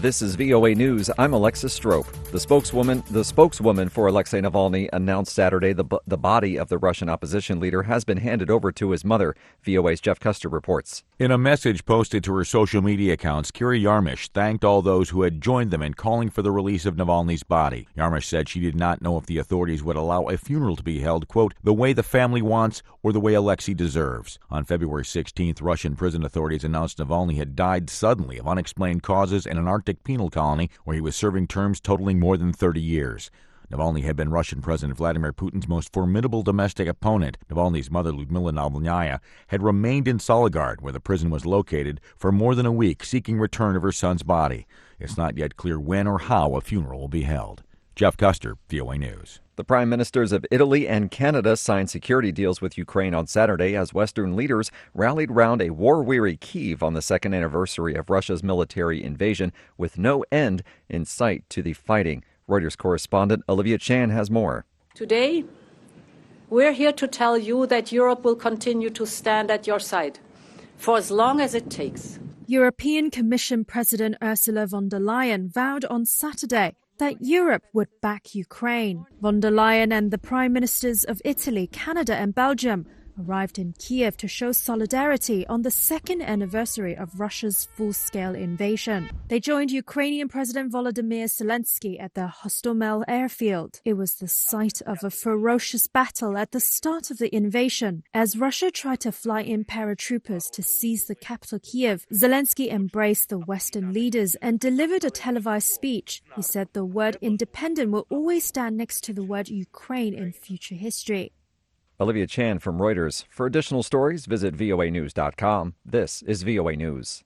This is VOA News. I'm Alexis Strope. The spokeswoman, the spokeswoman for Alexei Navalny announced Saturday the, the body of the Russian opposition leader has been handed over to his mother. VOA's Jeff Custer reports. In a message posted to her social media accounts, Kira Yarmysh thanked all those who had joined them in calling for the release of Navalny's body. Yarmysh said she did not know if the authorities would allow a funeral to be held, quote, the way the family wants or the way Alexei deserves. On February 16th, Russian prison authorities announced Navalny had died suddenly of unexplained causes in an Arctic penal colony where he was serving terms totaling more than 30 years. Navalny had been Russian President Vladimir Putin's most formidable domestic opponent. Navalny's mother, Lyudmila Navalnaya, had remained in Salekhard, where the prison was located, for more than a week, seeking return of her son's body. It's not yet clear when or how a funeral will be held. Jeff Custer, VOA News. The prime ministers of Italy and Canada signed security deals with Ukraine on Saturday as Western leaders rallied round a war weary Kiev on the second anniversary of Russia's military invasion, with no end in sight to the fighting. Reuters correspondent Olivia Chan has more. Today, we're here to tell you that Europe will continue to stand at your side for as long as it takes. European Commission President Ursula von der Leyen vowed on Saturday that Europe would back Ukraine. Von der Leyen and the prime ministers of Italy, Canada, and Belgium arrived in Kiev to show solidarity on the second anniversary of Russia's full scale invasion. They joined Ukrainian President Volodymyr Zelensky at the Hostomel airfield. It was the site of a ferocious battle at the start of the invasion. As Russia tried to fly in paratroopers to seize the capital Kiev, Zelensky embraced the Western leaders and delivered a televised speech. He said the word independent will always stand next to the word Ukraine in future history. Olivia Chan from Reuters. For additional stories, visit voanews.com. This is VOA News.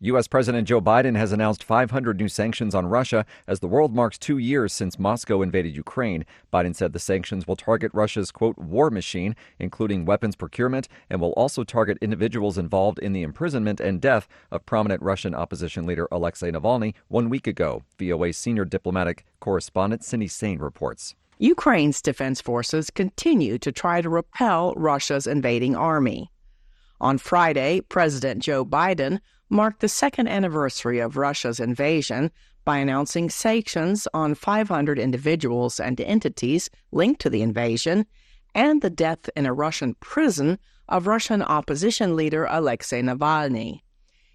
U.S. President Joe Biden has announced 500 new sanctions on Russia as the world marks two years since Moscow invaded Ukraine. Biden said the sanctions will target Russia's, quote, war machine, including weapons procurement, and will also target individuals involved in the imprisonment and death of prominent Russian opposition leader Alexei Navalny one week ago. VOA senior diplomatic correspondent Cindy Saine reports. Ukraine's defense forces continue to try to repel Russia's invading army. On Friday, President Joe Biden marked the second anniversary of Russia's invasion by announcing sanctions on 500 individuals and entities linked to the invasion and the death in a Russian prison of Russian opposition leader Alexei Navalny.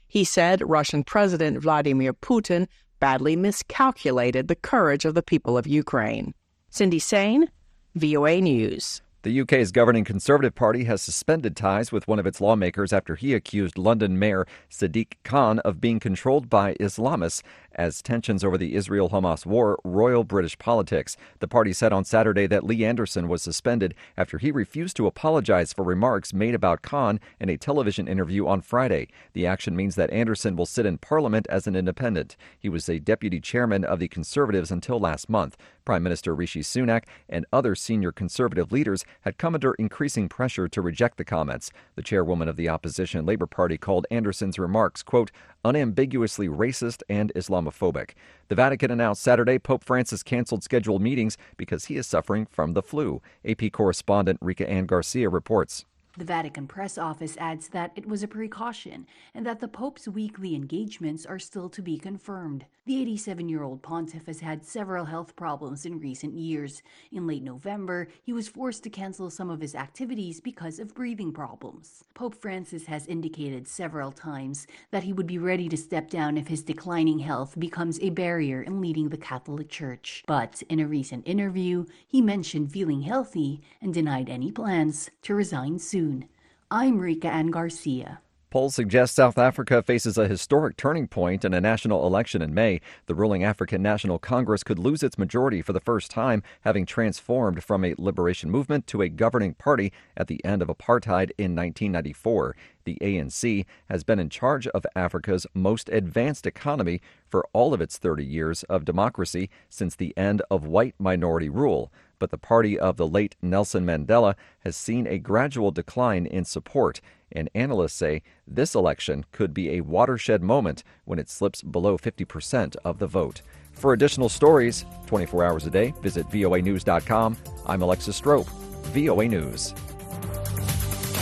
He said Russian President Vladimir Putin badly miscalculated the courage of the people of Ukraine. Cindy Saine, VOA News. The UK's governing Conservative Party has suspended ties with one of its lawmakers after he accused London Mayor Sadiq Khan of being controlled by Islamists as tensions over the Israel Hamas war roil British politics. The party said on Saturday that Lee Anderson was suspended after he refused to apologize for remarks made about Khan in a television interview on Friday. The action means that Anderson will sit in Parliament as an independent. He was a deputy chairman of the Conservatives until last month. Prime Minister Rishi Sunak and other senior Conservative leaders had come under increasing pressure to reject the comments. The chairwoman of the opposition Labour Party called Anderson's remarks, quote, unambiguously racist and Islamophobic. The Vatican announced Saturday Pope Francis canceled scheduled meetings because he is suffering from the flu. AP correspondent Rika Ann Garcia reports. The Vatican press office adds that it was a precaution and that the Pope's weekly engagements are still to be confirmed. The 87 year old pontiff has had several health problems in recent years. In late November, he was forced to cancel some of his activities because of breathing problems. Pope Francis has indicated several times that he would be ready to step down if his declining health becomes a barrier in leading the Catholic Church. But in a recent interview, he mentioned feeling healthy and denied any plans to resign soon soon. I'm Rika Ann Garcia. Polls suggest South Africa faces a historic turning point in a national election in May. The ruling African National Congress could lose its majority for the first time, having transformed from a liberation movement to a governing party at the end of apartheid in 1994. The ANC has been in charge of Africa's most advanced economy for all of its 30 years of democracy since the end of white minority rule but the party of the late Nelson Mandela has seen a gradual decline in support, and analysts say this election could be a watershed moment when it slips below 50% of the vote. For additional stories, 24 hours a day, visit voanews.com. I'm Alexis Strope, VOA News.